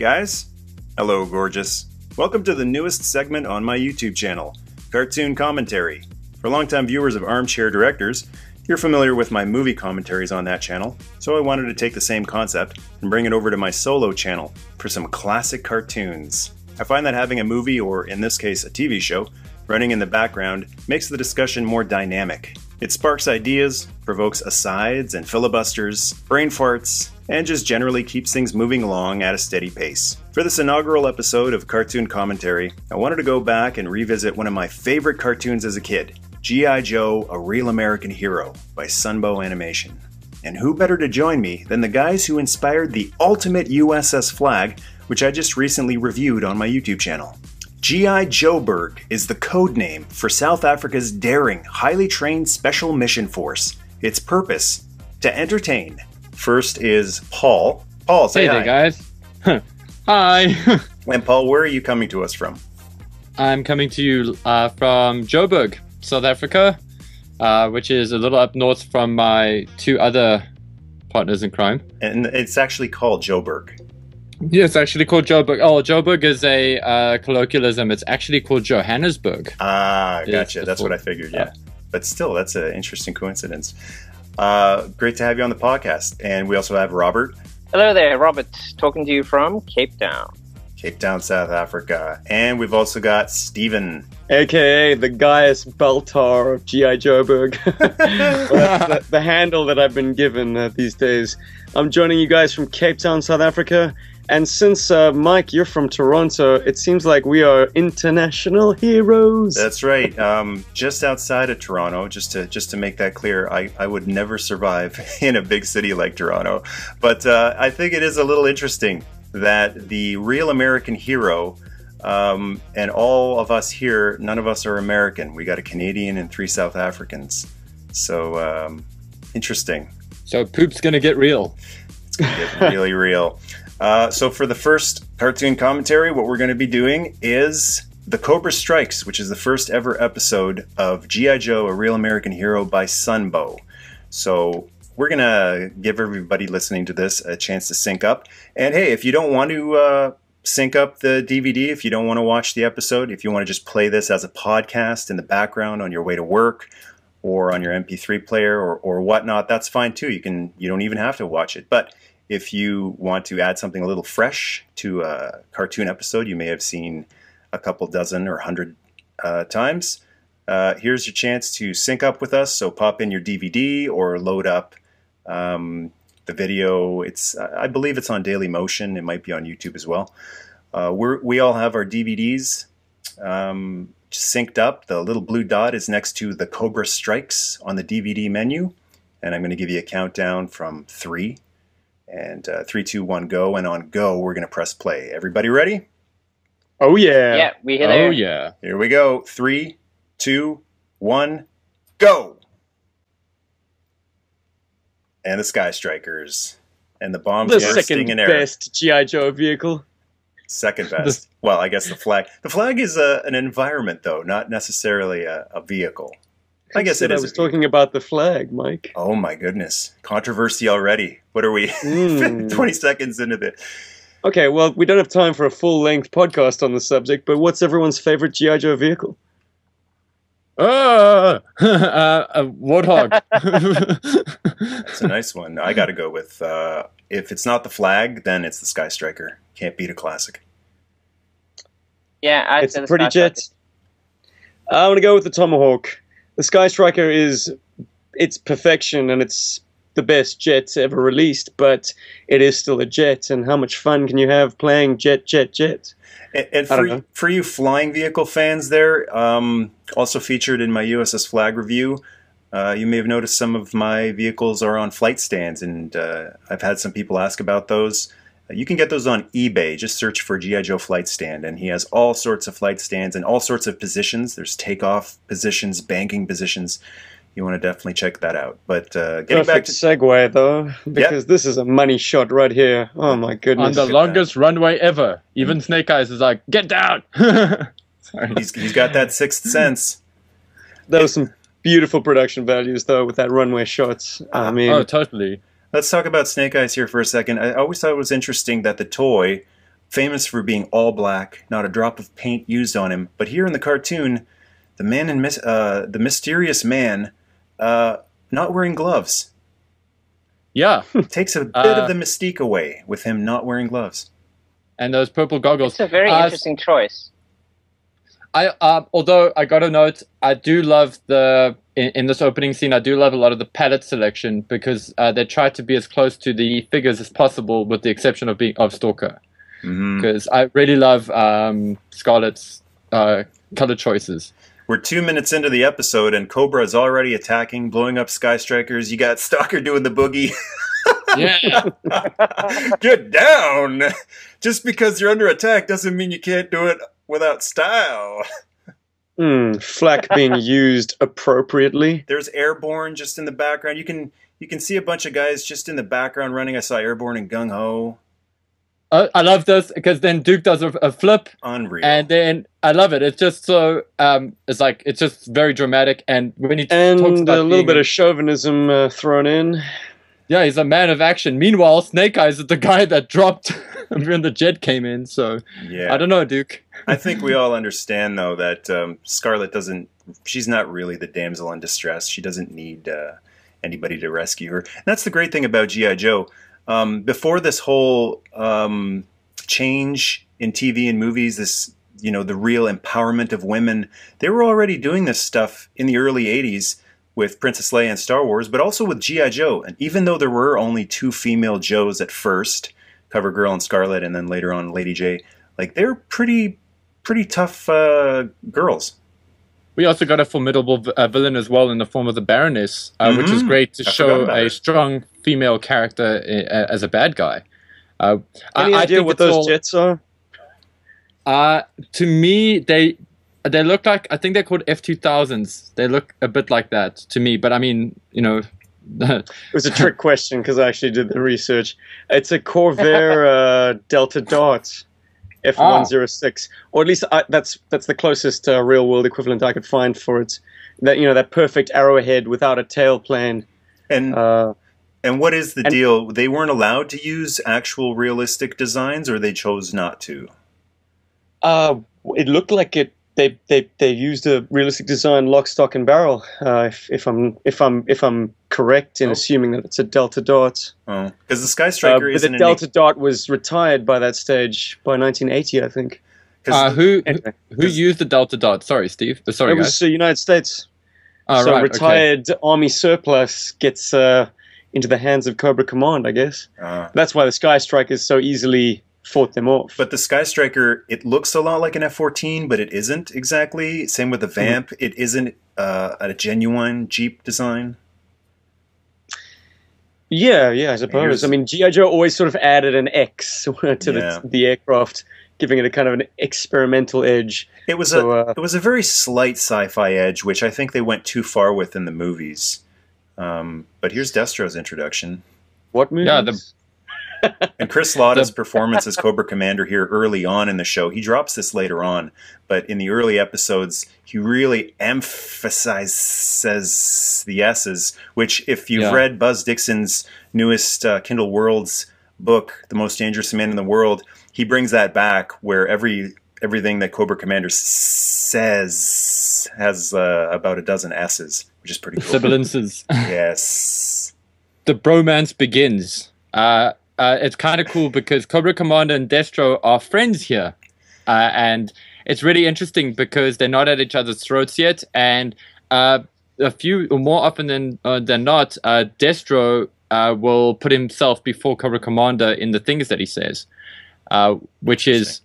guys. Hello, gorgeous. Welcome to the newest segment on my YouTube channel, Cartoon Commentary. For longtime viewers of Armchair Directors, you're familiar with my movie commentaries on that channel, so I wanted to take the same concept and bring it over to my solo channel for some classic cartoons. I find that having a movie, or in this case a TV show, running in the background makes the discussion more dynamic. It sparks ideas, provokes asides and filibusters, brain farts, and just generally keeps things moving along at a steady pace. For this inaugural episode of Cartoon Commentary, I wanted to go back and revisit one of my favorite cartoons as a kid, G.I. Joe A Real American Hero by Sunbow Animation. And who better to join me than the guys who inspired the ultimate USS Flagg, which I just recently reviewed on my YouTube channel. G.I. Joburg is the code name for South Africa's daring, highly trained Special Mission Force. Its purpose to entertain. First is Paul. Paul, say Hey hi. there, guys. Hi. And Paul, where are you coming to us from? I'm coming to you uh, from Joburg, South Africa, uh, which is a little up north from my two other partners in crime. And it's actually called Joburg. Yeah, it's actually called Joburg. Oh, Joburg is a uh, colloquialism. It's actually called Johannesburg. Ah, Yes, gotcha. the That's what I figured. Yeah, but still, that's an interesting coincidence. Uh, great to have you on the podcast, and we also have Robert, Hello there, Robert, talking to you from Cape Town. Cape Town, South Africa, and we've also got Stephen. aka the Gaius Baltar of G.I. Joburg. well, that's the, the handle that I've been given uh, these days. I'm joining you guys from Cape Town, South Africa. And since, uh, Mike, you're from Toronto, it seems like we are international heroes. That's right. Um, just outside of Toronto, just to just to make that clear, I, I would never survive in a big city like Toronto. But uh, I think it is a little interesting that the real American hero, um, and all of us here, none of us are American. We got a Canadian and three South Africans. So um, interesting. So poop's gonna get real. It's going to get really real. Uh, so, for the first cartoon commentary, what we're going to be doing is The Cobra Strikes, which is the first ever episode of G.I. Joe, A Real American Hero by Sunbow. So, we're going to give everybody listening to this a chance to sync up. And hey, if you don't want to uh, sync up the DVD, if you don't want to watch the episode, if you want to just play this as a podcast in the background on your way to work, or on your MP3 player or, or whatnot, that's fine too. You can you don't even have to watch it. But if you want to add something a little fresh to a cartoon episode you may have seen a couple dozen or hundred uh, times, uh, here's your chance to sync up with us. So pop in your DVD or load up um, the video. It's I believe it's on Daily Motion. It might be on YouTube as well. Uh, we all have our DVDs um, synced up. The little blue dot is next to the Cobra Strikes on the DVD menu. And I'm going to give you a countdown from three. And uh, three, two, one, go. And on go, we're going to press play. Everybody ready? oh, yeah. Yeah, we hear Oh yeah. Here we go. Three, two, one, go. And the Sky Strikers. And the bombs The bursting second in air. best G.I. Joe vehicle. Second best. well, I guess the flag. The flag is a, an environment, though, not necessarily a, a vehicle. I guess Said I was talking about the flag, Mike. Oh my goodness. Controversy already. What are we? Mm. 20 seconds into the. Okay, well, we don't have time for a full length podcast on the subject, but what's everyone's favorite G.I. Joe vehicle? Ah, uh, a warthog. It's a nice one. I got to go with. Uh, if it's not the flag, then it's the Sky Striker. Can't beat a classic. Yeah, I'd it's say a the pretty Sky jet. Strikers. I'm going to go with the Tomahawk. The Sky Striker is its perfection and it's the best jet ever released, but it is still a jet. And how much fun can you have playing jet, jet, jet? And, and for, know. for you flying vehicle fans there, um, also featured in my USS Flagg review, uh, you may have noticed some of my vehicles are on flight stands, and uh, I've had some people ask about those. You can get those on eBay. Just search for G.I. Joe flight stand, and he has all sorts of flight stands and all sorts of positions. There's takeoff positions, banking positions. You want to definitely check that out. But uh, getting back to segue, though, because this is a money shot right here. Oh my goodness! On the at that. longest runway ever. Even Snake Eyes is like, get down. Sorry. he's, he's got that sixth sense. There was some beautiful production values, though, with that runway shots. I mean, Oh, totally. Let's talk about Snake Eyes here for a second. I always thought it was interesting that the toy famous for being all black, not a drop of paint used on him. But here in the cartoon, the man in mis- uh, the mysterious man, uh, not wearing gloves, Yeah, takes a bit Uh, of the mystique away with him not wearing gloves. and those purple goggles. It's a very Uh, interesting choice. I uh, although I got to note, I do love the in, in this opening scene. I do love a lot of the palette selection because uh, they try to be as close to the figures as possible, with the exception of being of Stalker. hmm Because I really love um, Scarlett's uh, color choices. We're two minutes into the episode, and Cobra is already attacking, blowing up Sky Strikers. You got Stalker doing the boogie. Yeah, Get down! Just because you're under attack doesn't mean you can't do it without style. Hmm, flak being used appropriately. There's Airborne just in the background. You can you can see a bunch of guys just in the background running. I saw Airborne and Gung Ho. uh, I love this because then Duke does a, a flip, Unreal. and then I love it. It's just so um, it's like it's just very dramatic. And when he talks And about a little being bit of chauvinism uh, thrown in. Yeah, he's a man of action. Meanwhile, Snake Eyes is the guy that dropped when the jet came in. So yeah, I don't know, Duke. I think we all understand though that um, Scarlett doesn't. She's not really the damsel in distress. She doesn't need uh, anybody to rescue her. And that's the great thing about GI Joe. Um, before this whole um, change in TV and movies, this you know the real empowerment of women, they were already doing this stuff in the early '80s with Princess Leia and Star Wars, but also with GI Joe. And even though there were only two female Joes at first, Cover Girl and Scarlett, and then later on Lady Jaye, like they're pretty pretty tough uh, girls. We also got a formidable v- uh, villain as well in the form of the Baroness, uh, which is Mhm. great to I show a her. strong female character uh, as a bad guy. Uh, Any I, I idea think what those all- jets are? Uh, to me, they they look like I think they're called F two thousands. They look a bit like that to me. But I mean, you know, It was a trick question because I actually did the research. It's a Convair uh, Delta Dart F106, or at least I, that's that's the closest uh, real world equivalent I could find for it. That you know that perfect arrowhead without a tail plane. And Uh, and what is the and- deal? They weren't allowed to use actual realistic designs, or they chose not to. uh, it looked like it. They, they, they used a realistic design, lock, stock, and barrel. Uh, if, if I'm if I'm if I'm correct in Oh. assuming that it's a Delta Dart. Oh, because the Sky Uh, Striker but isn't the an Delta Dart was retired by that stage by 1980, I think. uh, who Anyway, who used the Delta Dot? Sorry, Steve. Uh, Sorry, it guys. was the United States. Oh, so right, okay. retired army surplus gets uh, into the hands of Cobra Command, I guess. uh, That's why the Sky Strikers so easily fought them off. but the Sky Striker, it looks a lot like an F fourteen, but it isn't exactly. Same with the Mm-hmm. Vamp. It isn't uh, a genuine Jeep design. yeah, yeah, I suppose. Here's- I mean, GI Joe always sort of added an X to Yeah. the, the aircraft, giving it a kind of an experimental edge. It was So, a uh, it was a very slight sci-fi edge, which I think they went too far with in the movies. Um, but here's Destro's introduction. What movie? Yeah, the- And Chris Latta's performance as Cobra Commander here early on in the show, he drops this later on, but in the early episodes, he really emphasizes the S's, which, if you've Yeah. read Buzz Dixon's newest uh, Kindle Worlds book, The Most Dangerous Man in the World, he brings that back where every everything that Cobra Commander s- says has uh, about a dozen S's, which is pretty cool. Sibilances. yes. the bromance begins. Uh, uh, it's kind of cool because Cobra Commander and Destro are friends here, uh, and it's really interesting because they're not at each other's throats yet. And uh, a few, or more often than uh, than not, uh, Destro uh, will put himself before Cobra Commander in the things that he says, uh, which is.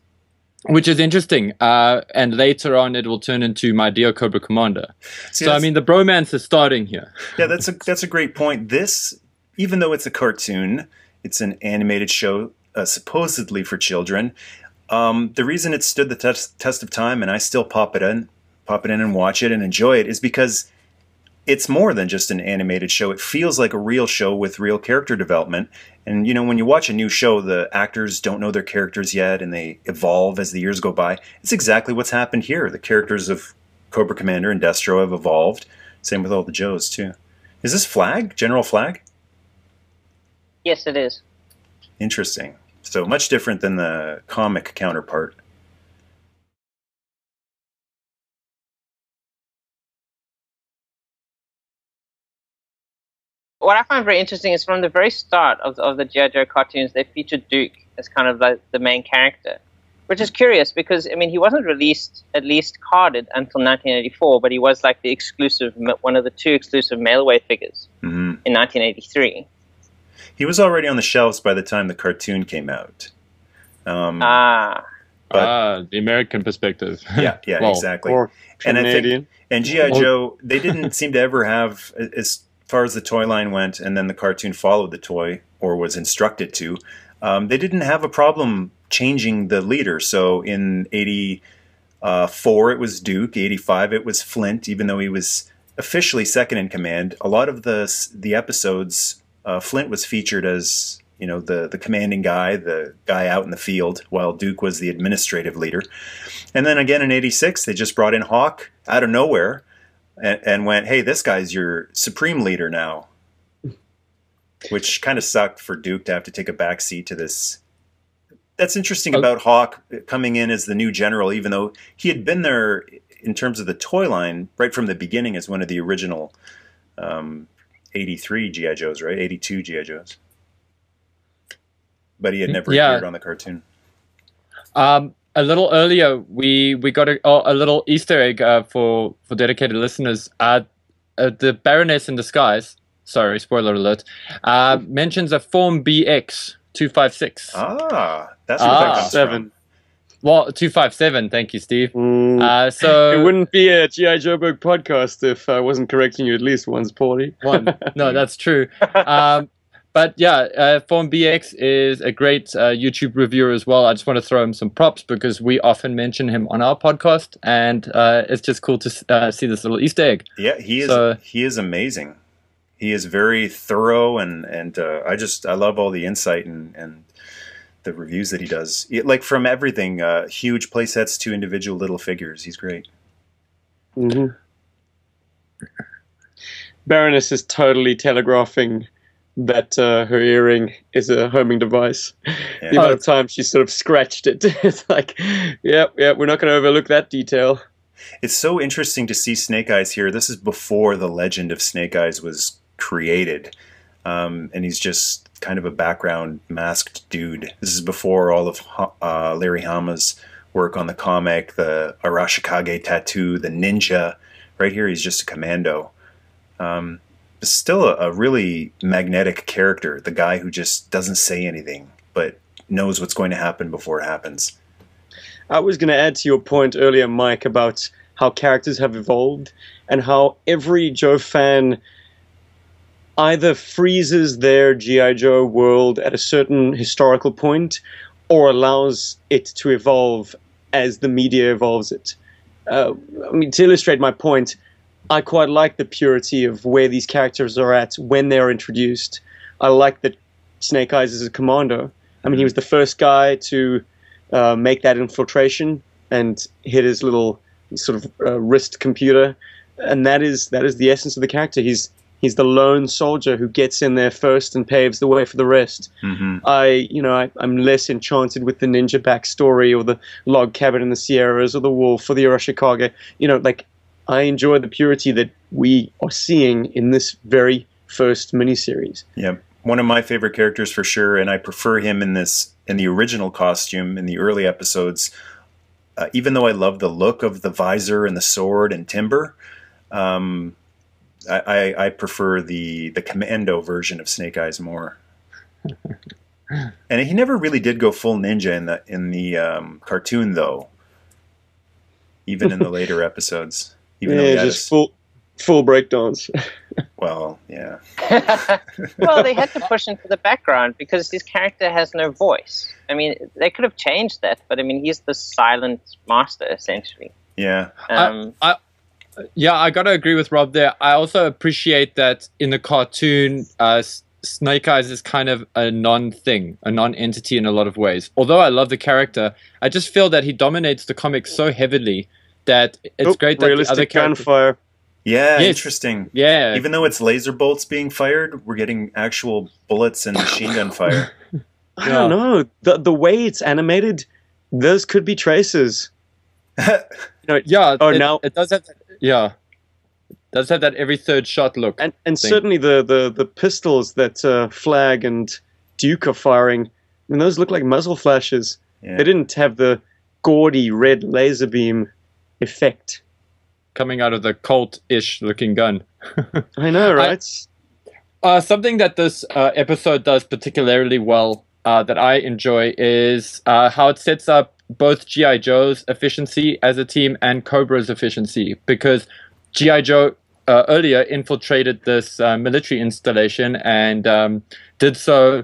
Which is interesting, uh, and later on it will turn into my dear Cobra Commander. See, so I mean, the bromance is starting here. yeah, that's a that's a great point. This, even though it's a cartoon, it's an animated show uh, supposedly for children. Um, the reason it stood the test test of time, and I still pop it in, pop it in and watch it and enjoy it, is because it's more than just an animated show. It feels like a real show with real character development. And you know, when you watch a new show, the actors don't know their characters yet, and they evolve as the years go by. It's exactly what's happened here. The characters of Cobra Commander and Destro have evolved. Same with all the Joes too. Is this Flagg? General Flagg? Yes, it is. Interesting. So much different than the comic counterpart. What I find very interesting is from the very start of, of the G.I. Joe cartoons, they featured Duke as kind of like the main character, which is curious because, I mean, he wasn't released, at least carded, until 1984, but he was like the exclusive, one of the two exclusive mailway figures hmm in 1983. He was already on the shelves by the time the cartoon came out. Um, Ah. But- ah, the American perspective. yeah, yeah, Well, exactly. Or And I think- Canadian. And GI Joe, they didn't seem to ever have, as far as the toy line went, and then the cartoon followed the toy or was instructed to. Um, they didn't have a problem changing the leader. So in '84 it was Duke, '85 it was Flint, even though he was officially second in command. A lot of the the episodes, uh, Flint was featured as you know the the commanding guy, the guy out in the field, while Duke was the administrative leader. And then again in '86 they just brought in Hawk out of nowhere and, and went, "Hey, this guy's your supreme leader now," which kind of sucked for Duke to have to take a backseat to this. That's interesting Oh. about Hawk coming in as the new general, even though he had been there in terms of the toy line right from the beginning as one of the original um, 83 GI Joes, right? 82 GI Joes, but he had never Yeah. appeared on the cartoon. Um, a little earlier, we we got a, oh, a little Easter egg uh, for for dedicated listeners. Uh, uh, the Baroness in disguise. Sorry, spoiler alert. Uh, mentions a Form BX two five six. Ah, that's Ah. where that comes from. Seven. Well, two five seven. Thank you, Steve. Mm. Uh, so it wouldn't be a G.I. Joeberg podcast if I wasn't correcting you at least once, Paulie. one. No, that's true. Um, but yeah, uh, Form BX is a great uh, YouTube reviewer as well. I just want to throw him some props because we often mention him on our podcast, and uh, it's just cool to uh, see this little Easter egg. Yeah, he is. So- he is amazing. He is very thorough, and and uh, I just I love all the insight and and the reviews that he does. It- like from everything, uh, huge play sets to individual little figures. He's great. hmm Baroness is totally telegraphing that uh, her earring is a homing device. Yeah. The amount Oh, of time she sort of scratched it. it's like, yep, yep, we're not going to overlook that detail. It's so interesting to see Snake Eyes here. This is before the legend of Snake Eyes was created, um, and he's just kind of a background masked dude. This is before all of uh, Larry Hama's work on the comic, the Arashikage tattoo, the ninja. Right here, he's just a commando. Um, still a, a really magnetic character. The guy who just doesn't say anything, but knows what's going to happen before it happens. I was going to add to your point earlier, Mike, about how characters have evolved and how every Joe fan either freezes their G.I. Joe world at a certain historical point or allows it to evolve as the media evolves it. Uh, I mean, to illustrate my point, I quite like the purity of where these characters are at when they're introduced. I like that Snake Eyes is a commando. I mean, he was the first guy to uh, make that infiltration and hit his little sort of uh, wrist computer, and that is that is the essence of the character. He's he's the lone soldier who gets in there first and paves the way for the rest. hmm I you know I, I'm less enchanted with the ninja backstory or the log cabin in the Sierras or the wolf or the Arashikage. You know, like I enjoy the purity that we are seeing in this very first miniseries. Yeah, one of my favorite characters for sure, and I prefer him in this in the original costume in the early episodes. Uh, even though I love the look of the visor and the sword and timber, um, I, I, I prefer the the commando version of Snake Eyes more. and he never really did go full ninja in the in the um, cartoon, though. Even in the later episodes, even though he yeah, had a just s- full full breakdance. well, yeah, well, they had to push into the background because his character has no voice. I mean, they could have changed that, but I mean, he's the silent master essentially. yeah, Um, Yeah, I gotta agree with Rob there. I also appreciate that in the cartoon, uh, Snake Eyes is kind of a non-thing, a non-entity in a lot of ways. Although I love the character, I just feel that he dominates the comic so heavily that it's Oop, great that the other realistic characters. gunfire. yeah, Yes. interesting. Yeah, Even though it's laser bolts being fired, we're getting actual bullets and machine gun fire. I Yeah. don't know. The the way it's animated, those could be traces. Yeah. Oh, it, now- it does have. That, yeah. Does have that every third shot look. And and Thing. certainly the, the, the pistols that uh, Flagg and Duke are firing, I mean, those look like muzzle flashes. Yeah. They didn't have the gaudy red laser beam effect. coming out of the Colt-ish looking gun. I know, right? Uh, something that this uh, episode does particularly well uh, that I enjoy is uh, how it sets up both G.I. Joe's efficiency as a team and Cobra's efficiency. Because G.I. Joe uh, earlier infiltrated this uh, military installation and um, did so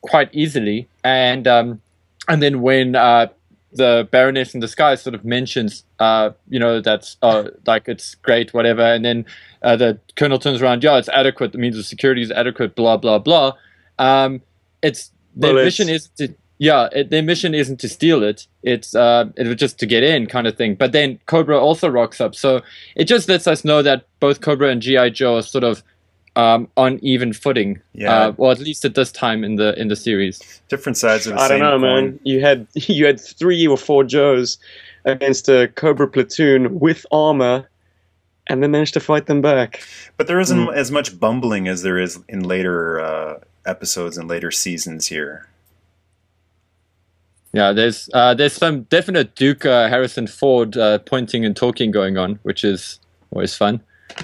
quite easily. And, um, and then when uh, the Baroness in disguise sort of mentions, uh, you know, that's uh, like it's great, whatever. And then uh, the colonel turns around, yeah, it's adequate. The means of security is adequate. Blah blah blah. Um, it's their Well, mission is to yeah, it, their mission isn't to steal it. It's uh, it was just to get in, kind of thing. But then Cobra also rocks up, so it just lets us know that both Cobra and GI Joe are sort of um, on even footing. Yeah. Uh, or at least at this time in the in the series. Different sides of the I same don't know, coin. man. You had you had three or four Joes against a Cobra platoon with armor, and they managed to fight them back. But there isn't Mm. as much bumbling as there is in later uh, episodes and later seasons here. Yeah, there's uh, there's some definite Duke uh, Harrison Ford uh, pointing and talking going on, which is always fun.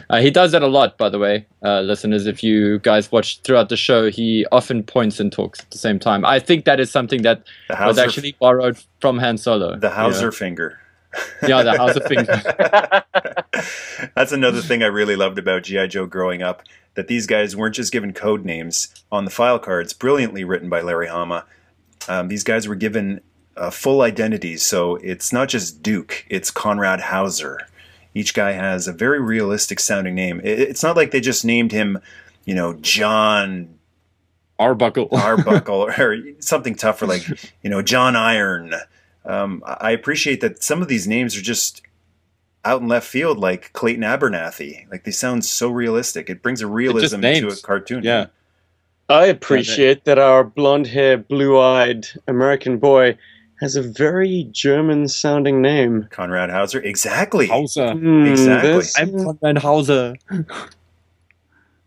Uh, he does that a lot, by the way, uh, listeners. If you guys watch throughout the show, he often points and talks at the same time. I think that is something that was actually borrowed from Han Solo. the you Hauser know? finger. Yeah, the Hauser finger. That's another thing I really loved about GI Joe growing up. That these guys weren't just given code names on the file cards, brilliantly written by Larry Hama. Um, these guys were given uh, full identities, so it's not just Duke; it's Conrad Hauser. Each guy has a very realistic sounding name. It, it's not like they just named him, you know, John Arbuckle. Arbuckle or something tougher like you know John Iron. Um, I appreciate that some of these names are just out in left field, like Clayton Abernathy. Like they sound so realistic. It brings a realism to a cartoon. yeah. I appreciate that our blonde haired, blue eyed American boy has a very German sounding name. Conrad Hauser. Exactly. Hauser. Hmm, Exactly. this- I'm Conrad Hauser.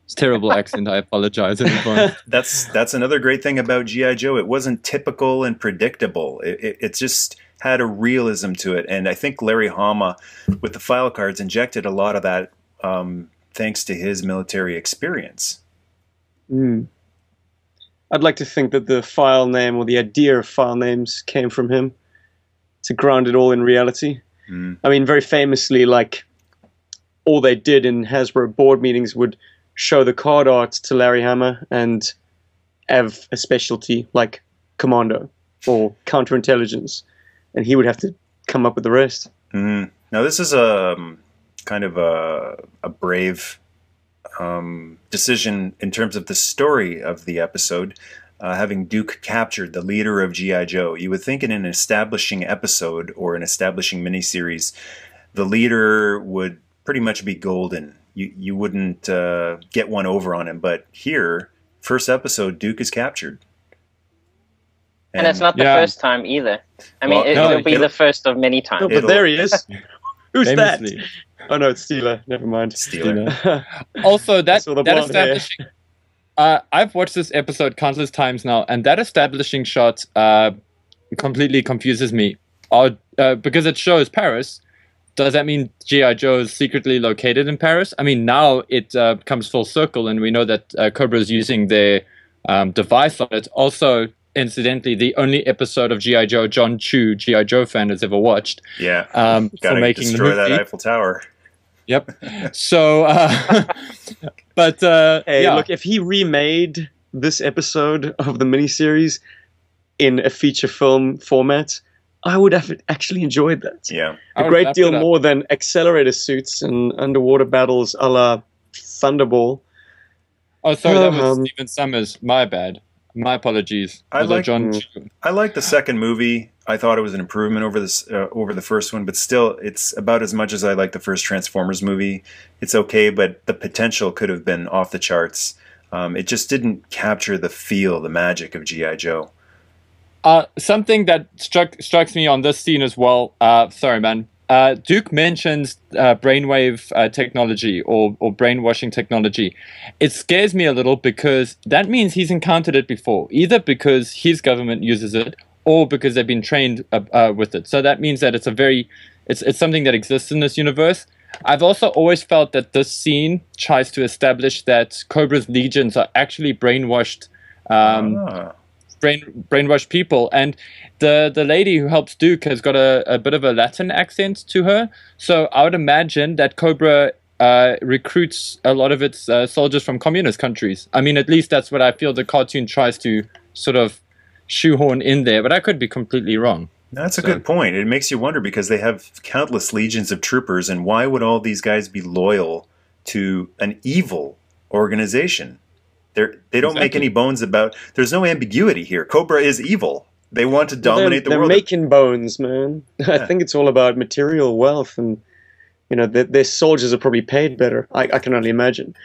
It's terrible accent. I apologize in advance. That's that's another great thing about GI Joe. It wasn't typical and predictable. It, it, it just had a realism to it, and I think Larry Hama, with the file cards, injected a lot of that um, thanks to his military experience. Hmm. I'd like to think that the file name or the idea of file names came from him to ground it all in reality. Mm. I mean, very famously, like all they did in Hasbro board meetings would show the card art to Larry Hama and have a specialty like commando or counterintelligence, and he would have to come up with the rest. Mhm. Now this is a um, kind of a, a brave um, decision in terms of the story of the episode. Uh, having Duke captured the leader of GI Joe, you would think in an establishing episode or an establishing miniseries, the leader would pretty much be golden. You you wouldn't uh, get one over on him, but here, first episode, Duke is captured, and it's not the Yeah. first time either. I mean, Well, it, no, it'll be it'll- the first of many times. but there he is. Who's Famously. that? Oh no, it's Steeler. Never mind. Steeler. also that saw that establishing uh, I've watched this episode countless times now, and that establishing shot uh, completely confuses me. Uh, uh, because it shows Paris. Does that mean GI Joe is secretly located in Paris? I mean, now it uh, comes full circle, and we know that uh, Cobra is using their um, device on it. Also, incidentally, the only episode of GI Joe John Chu, GI Joe fan, has ever watched Yeah, um, for gotta making the destroy movie. that Eiffel Tower. Yep. So, uh, but uh, Hey, yeah. look, if he remade this episode of the miniseries in a feature film format, I would have actually enjoyed that. Yeah. a great deal more than accelerator suits and underwater battles a la Thunderball. Oh, sorry, that was Um, Stephen Sommers. My bad. My apologies. I like- John. Mm. I like the second movie. I thought it was an improvement over this uh, over the first one, but still, it's about as much as I like the first Transformers movie. It's okay, but the potential could have been off the charts. Um, it just didn't capture the feel, the magic of GI Joe. Uh, something that struck strikes me on this scene as well. Uh, sorry, man. Uh, Duke mentions uh, brainwave uh, technology or, or brainwashing technology. It scares me a little because that means he's encountered it before, either because his government uses it or because they've been trained uh, uh, with it. So that means that it's a very, it's it's something that exists in this universe. I've also always felt that this scene tries to establish that Cobra's legions are actually brainwashed. Um, Ah. Brain brainwashed people and the the lady who helps duke has got a, a bit of a latin accent to her so i would imagine that cobra uh, recruits a lot of its uh, soldiers from communist countries i mean at least that's what i feel the cartoon tries to sort of shoehorn in there but i could be completely wrong That's a So- good point. It makes you wonder because they have countless legions of troopers, and why would all these guys be loyal to an evil organization? They're, they don't make any bones about. There's no ambiguity here. Cobra is evil. They want to Well, dominate they're, the they're world. making bones, man. Yeah. I think it's all about material wealth, and you know their, their soldiers are probably paid better. I, I can only imagine.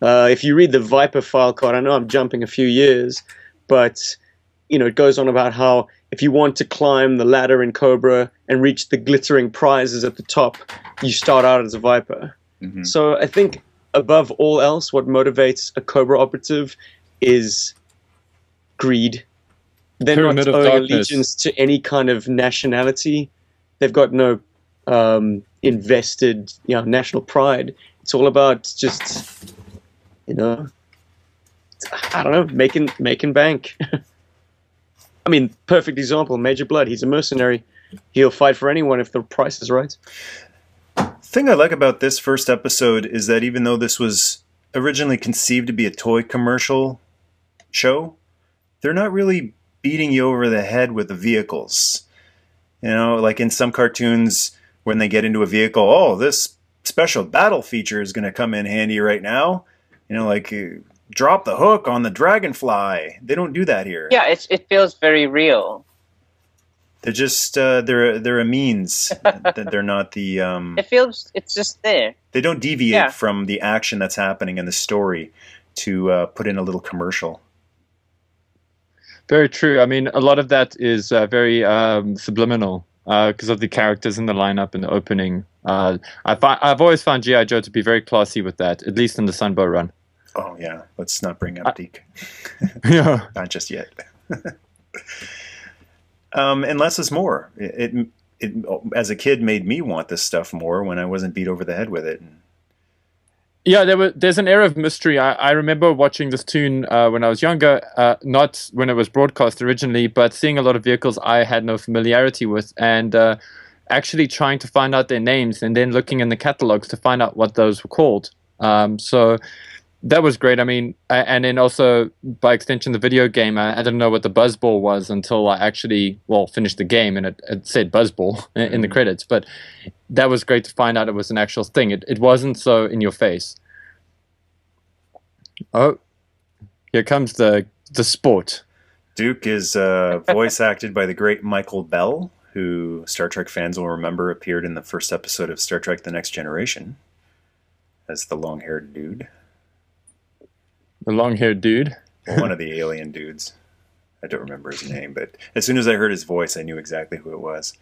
Uh, if you read the Viper file card, I know I'm jumping a few years, but you know it goes on about how if you want to climb the ladder in Cobra and reach the glittering prizes at the top, you start out as a Viper. Mhm. So I think above all else, what motivates a Cobra operative is greed. They're Pyramid not owing allegiance to any kind of nationality. They've got no um, invested, you know, national pride. It's all about just, you know, I don't know, making making bank. I mean, perfect example, Major Blood. He's a mercenary. He'll fight for anyone if the price is right. Thing I like about this first episode is that even though this was originally conceived to be a toy commercial show, they're not really beating you over the head with the vehicles. You know, like in some cartoons, when they get into a vehicle, oh, this special battle feature is going to come in handy right now. You know, like drop the hook on the dragonfly. They don't do that here. Yeah, it's, it feels very real. They're just uh, they're they're a means. They're not the um, It feels it's just there. they don't deviate Yeah. from the action that's happening in the story to uh, put in a little commercial. very true i mean a lot of that is uh, very um, subliminal because of the characters in the lineup and the opening uh, I fi- i've always found gi joe to be very classy with that at least in the sunbow run Oh yeah, let's not bring up DiC. yeah Not just yet. um, and less is more. It, it, it as a kid made me want this stuff more when I wasn't beat over the head with it. Yeah, there was there's an air of mystery. I, I remember watching this tune uh, when I was younger, uh, not when it was broadcast originally, but seeing a lot of vehicles I had no familiarity with, and uh, actually trying to find out their names, and then looking in the catalogs to find out what those were called. Um, so that was great. I mean, and then also by extension, the video game. I, I didn't know what the buzzball was until I actually well finished the game, and it, it said buzzball in, in the credits. But that was great to find out it was an actual thing. It it wasn't so in your face. Oh, here comes the the sport. Duke is uh, voice acted by the great Michael Bell, who Star Trek fans will remember appeared in the first episode of Star Trek: The Next Generation as the long-haired dude, The long haired dude. one of the alien dudes. I don't remember his name, but as soon as I heard his voice, I knew exactly who it was.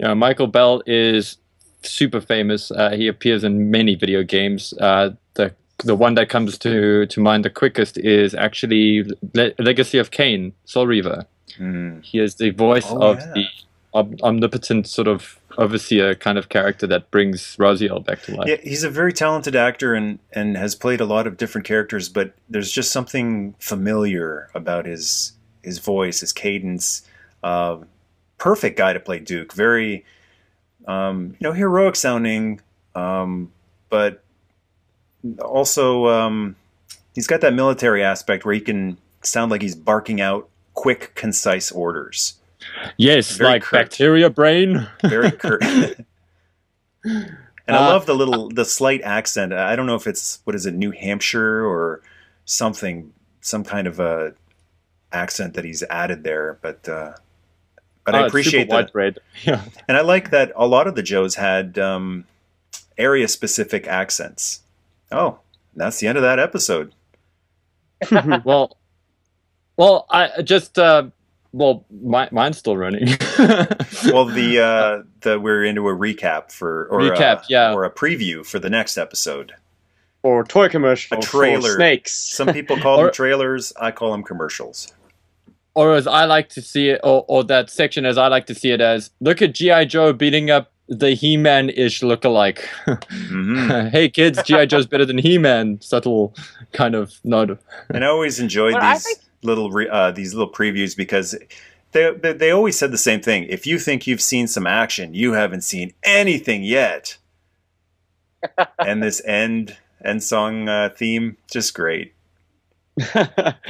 Yeah, Michael Bell is super famous. Uh, he appears in many video games. Uh, the the one that comes to, to mind the quickest is actually Le- Legacy of Kain, Soul Reaver. Hmm. He is the voice Oh, of yeah. the om- omnipotent sort of overseer kind of character that brings Raziel back to life. Yeah, he's a very talented actor and and has played a lot of different characters, but there's just something familiar about his his voice, his cadence. Uh, perfect guy to play Duke. Very, um, you know, heroic sounding, um, but also um, he's got that military aspect where he can sound like he's barking out quick, concise orders. Yes, Very like curt. bacteria brain. very curt. and I Uh, love the little the slight accent. I don't know if it's what is it, New Hampshire or something, some kind of a accent that he's added there. But uh, but Oh, I appreciate that. Yeah. and I like that a lot of the Joes had um, area specific accents. Oh, that's the end of that episode. well, well, I just uh, well, my, mine's still running. well, the uh, the we're into a recap for or Recap, a, yeah. or a preview for the next episode. Or toy commercial. A for trailer. snakes. Some people call Or- them trailers. I call them commercials. or as I like to see it, or, or that section as I like to see it as, look at GI Joe beating up the He-Man ish lookalike. hmm hey kids, GI Joe's better than He-Man. Subtle kind of nod. And I always enjoyed Well, I these think- little re- uh, these little previews because they, they they always said the same thing. If you think you've seen some action, you haven't seen anything yet. and this end end song uh, theme just great,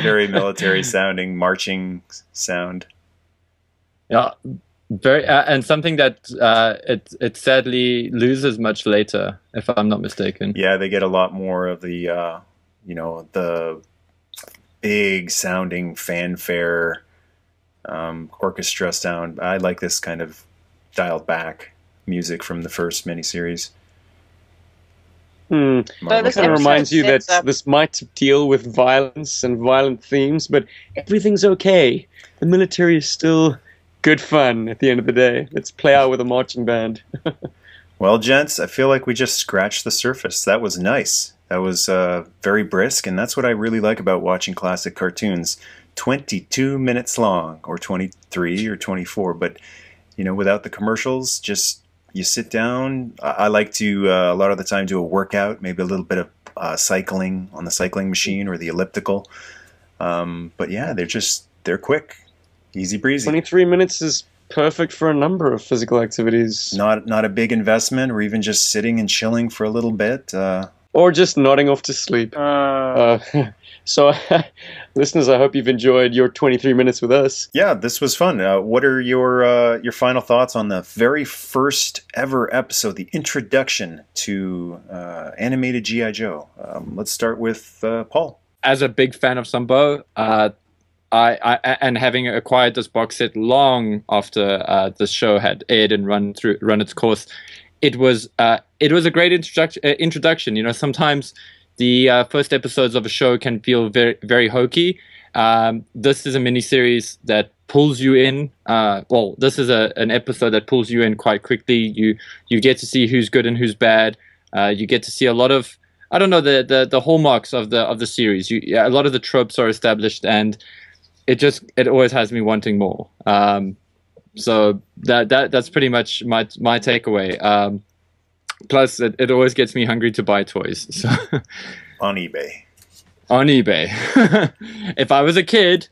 very military sounding marching sound. Yeah, very, uh, and something that uh, it it sadly loses much later, if I'm not mistaken. Yeah, they get a lot more of the uh, you know the big sounding fanfare um, orchestra sound. I like this kind of dialed back music from the first miniseries. Hmm. Marvel this kind of reminds you that up- this might deal with violence and violent themes, but everything's okay. The military is still good fun at the end of the day. Let's play out with a marching band. Well, gents, I feel like we just scratched the surface. That was nice. That was uh, very brisk, and that's what I really like about watching classic cartoons. 22 minutes long, or 23 or 24, but you know, without the commercials, just you sit down. I, I like to uh, a lot of the time do a workout, maybe a little bit of uh, cycling on the cycling machine or the elliptical. Um, but yeah, they're just they're quick, easy breezy. 23 minutes is perfect for a number of physical activities. Not not a big investment, or even just sitting and chilling for a little bit. Uh, Or just nodding off to sleep. Uh, Uh, so, listeners, I hope you've enjoyed your 23 minutes with us. Yeah, this was fun. Uh, what are your uh, your final thoughts on the very first ever episode, the introduction to uh, animated GI Joe? Um, let's start with uh, Paul. as a big fan of Sunbow, uh, I, I and having acquired this box set long after uh, the show had aired and run through run its course, it was uh, it was a great introduction. Uh, introduction, you know, sometimes the uh, first episodes of a show can feel very very hokey. Um, this is a miniseries that pulls you in. Uh, well, this is a, an episode that pulls you in quite quickly. You you get to see who's good and who's bad. Uh, you get to see a lot of I don't know the, the the hallmarks of the of the series. You, yeah, a lot of the tropes are established, and it just it always has me wanting more. Um, so that that that's pretty much my my takeaway. Um, plus, it, it always gets me hungry to buy toys. So On eBay. on eBay, if I was a kid,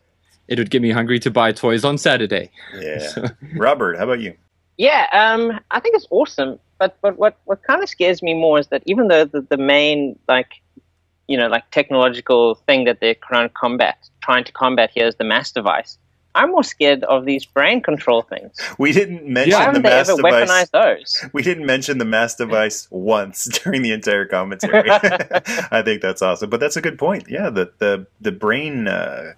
it would get me hungry to buy toys on Saturday. Yeah. Robert, how about you? Yeah, um, I think it's awesome. But but what what kind of scares me more is that even though the, the main like you know like technological thing that they're trying to combat trying to combat here is the mass device. I'm more scared of these brain control things. We didn't mention Why the mass ever device. weaponized those? We didn't mention the mass device once during the entire commentary. I think that's awesome, but that's a good point. Yeah, the the the brain uh,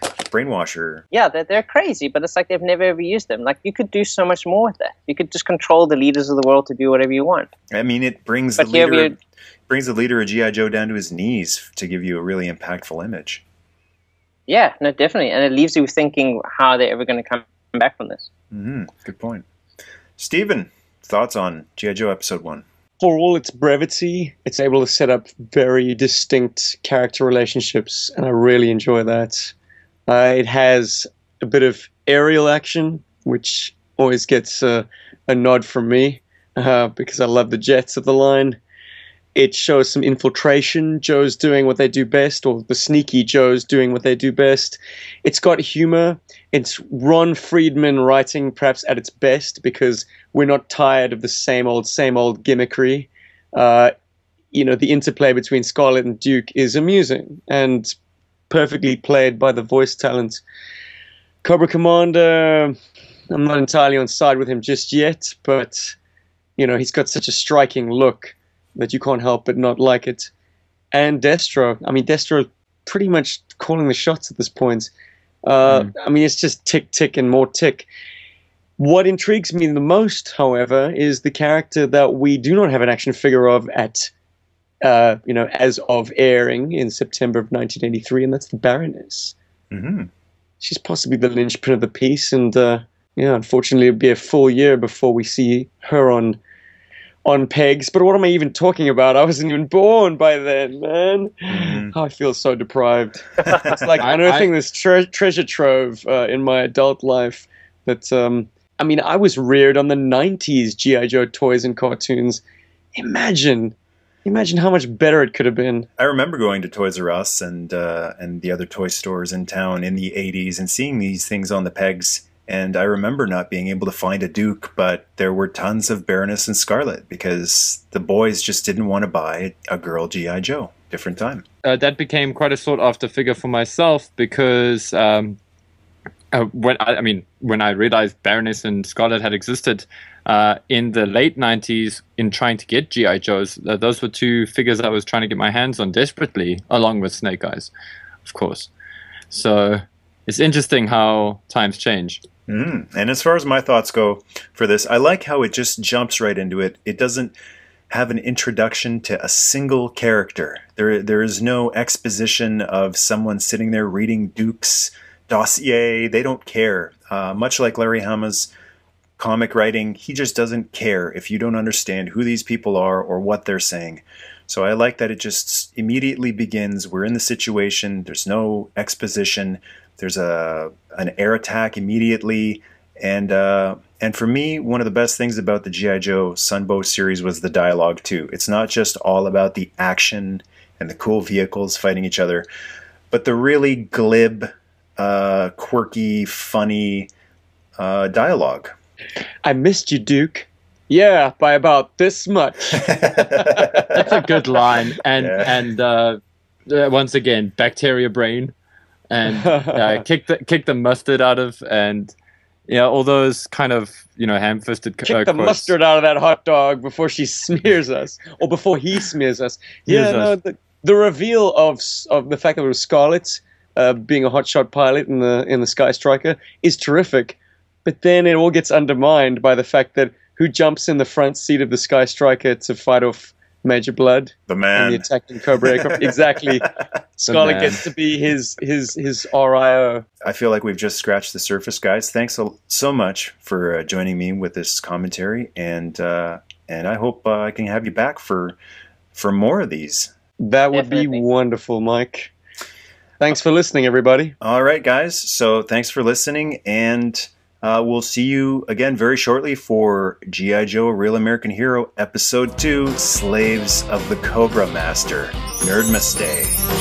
brainwasher. Yeah, they're, they're crazy, but it's like they've never ever used them. Like you could do so much more with that. You could just control the leaders of the world to do whatever you want. I mean, it brings But the leader brings the leader of GI Joe down to his knees to give you a really impactful image. Yeah, no, definitely, and it leaves you thinking how are they're ever going to come back from this. hmm Good point. Stephen, thoughts on GI Joe episode one? For all its brevity, it's able to set up very distinct character relationships, and I really enjoy that. Uh, it has a bit of aerial action, which always gets uh, a nod from me uh, because I love the jets of the line. It shows some infiltration. Joe's doing what they do best, or the sneaky Joe's doing what they do best. It's got humor. It's Ron Friedman writing perhaps at its best because we're not tired of the same old, same old gimmickry. Uh, you know, the interplay between Scarlett and Duke is amusing and perfectly played by the voice talent. Cobra Commander, I'm not entirely on side with him just yet, but you know, he's got such a striking look that you can't help but not like it. And Destro, I mean, Destro pretty much calling the shots at this point. Uh, I mean, it's just tick, tick, and more tick. What intrigues me the most, however, is the character that we do not have an action figure of at, uh, you know, as of airing in September of 1983, and that's the Baroness. Mm-hmm. she's possibly the linchpin of the piece, and uh, yeah, unfortunately, it'll be a full year before we see her on on pegs. But what am I even talking about? I wasn't even born by then, man. Mhm. Oh, I feel so deprived. It's like I- unearthing this tre- treasure trove uh, in my adult life. That um, I mean, I was reared on the '90s GI Joe toys and cartoons. Imagine, imagine how much better it could have been. I remember going to Toys R Us and uh, and the other toy stores in town in the '80s and seeing these things on the pegs. And I remember not being able to find a Duke, but there were tons of Baroness and Scarlett because the boys just didn't want to buy a girl GI Joe. Different time. uh, that became quite a sought after figure for myself because um, uh, when I, I mean when I realized Baroness and Scarlett had existed uh, in the late '90s, in trying to get GI Joes, those were two figures I was trying to get my hands on desperately, along with Snake Eyes, of course. So it's interesting how times change. Mm. And as far as my thoughts go for this, I like how it just jumps right into it. It doesn't have an introduction to a single character. There, there is no exposition of someone sitting there reading Duke's dossier. They don't care. Uh, much like Larry Hama's comic writing, he just doesn't care if you don't understand who these people are or what they're saying. So I like that it just immediately begins. We're in the situation. There's no exposition. There's a an air attack immediately, and uh, and for me, one of the best things about the GI Joe Sunbow series was the dialogue too. It's not just all about the action and the cool vehicles fighting each other, but the really glib, uh, quirky, funny uh, dialogue. I missed you, Duke. Yeah, by about this much. That's a good line, and Yeah. and uh, uh, once again, bacteria brain, and uh, kick the kick the mustard out of, and yeah, all those kind of you know ham-fisted uh, Kick the quotes. mustard out of that hot dog before she smears us, or before he smears us. Yeah, no, the, the reveal of of the fact that it was Scarlett uh, being a hotshot pilot in the in the Sky Striker is terrific, but then it all gets undermined by the fact that who jumps in the front seat of the Sky Striker to fight off Major Bludd The man. the attacking Cobra aircraft? exactly. Scarlett man. gets to be his his his RIO. I feel like we've just scratched the surface, guys. Thanks so- so much for uh, joining me with this commentary, and uh, and I hope uh, I can have you back for for more of these. That would Definitely. be wonderful, Mike. Thanks for listening, everybody. All right, guys. So thanks for listening, and uh, we'll see you again very shortly for GI Joe: Real American Hero, Episode Two: Slaves of the Cobra Master. Nerdmas Day.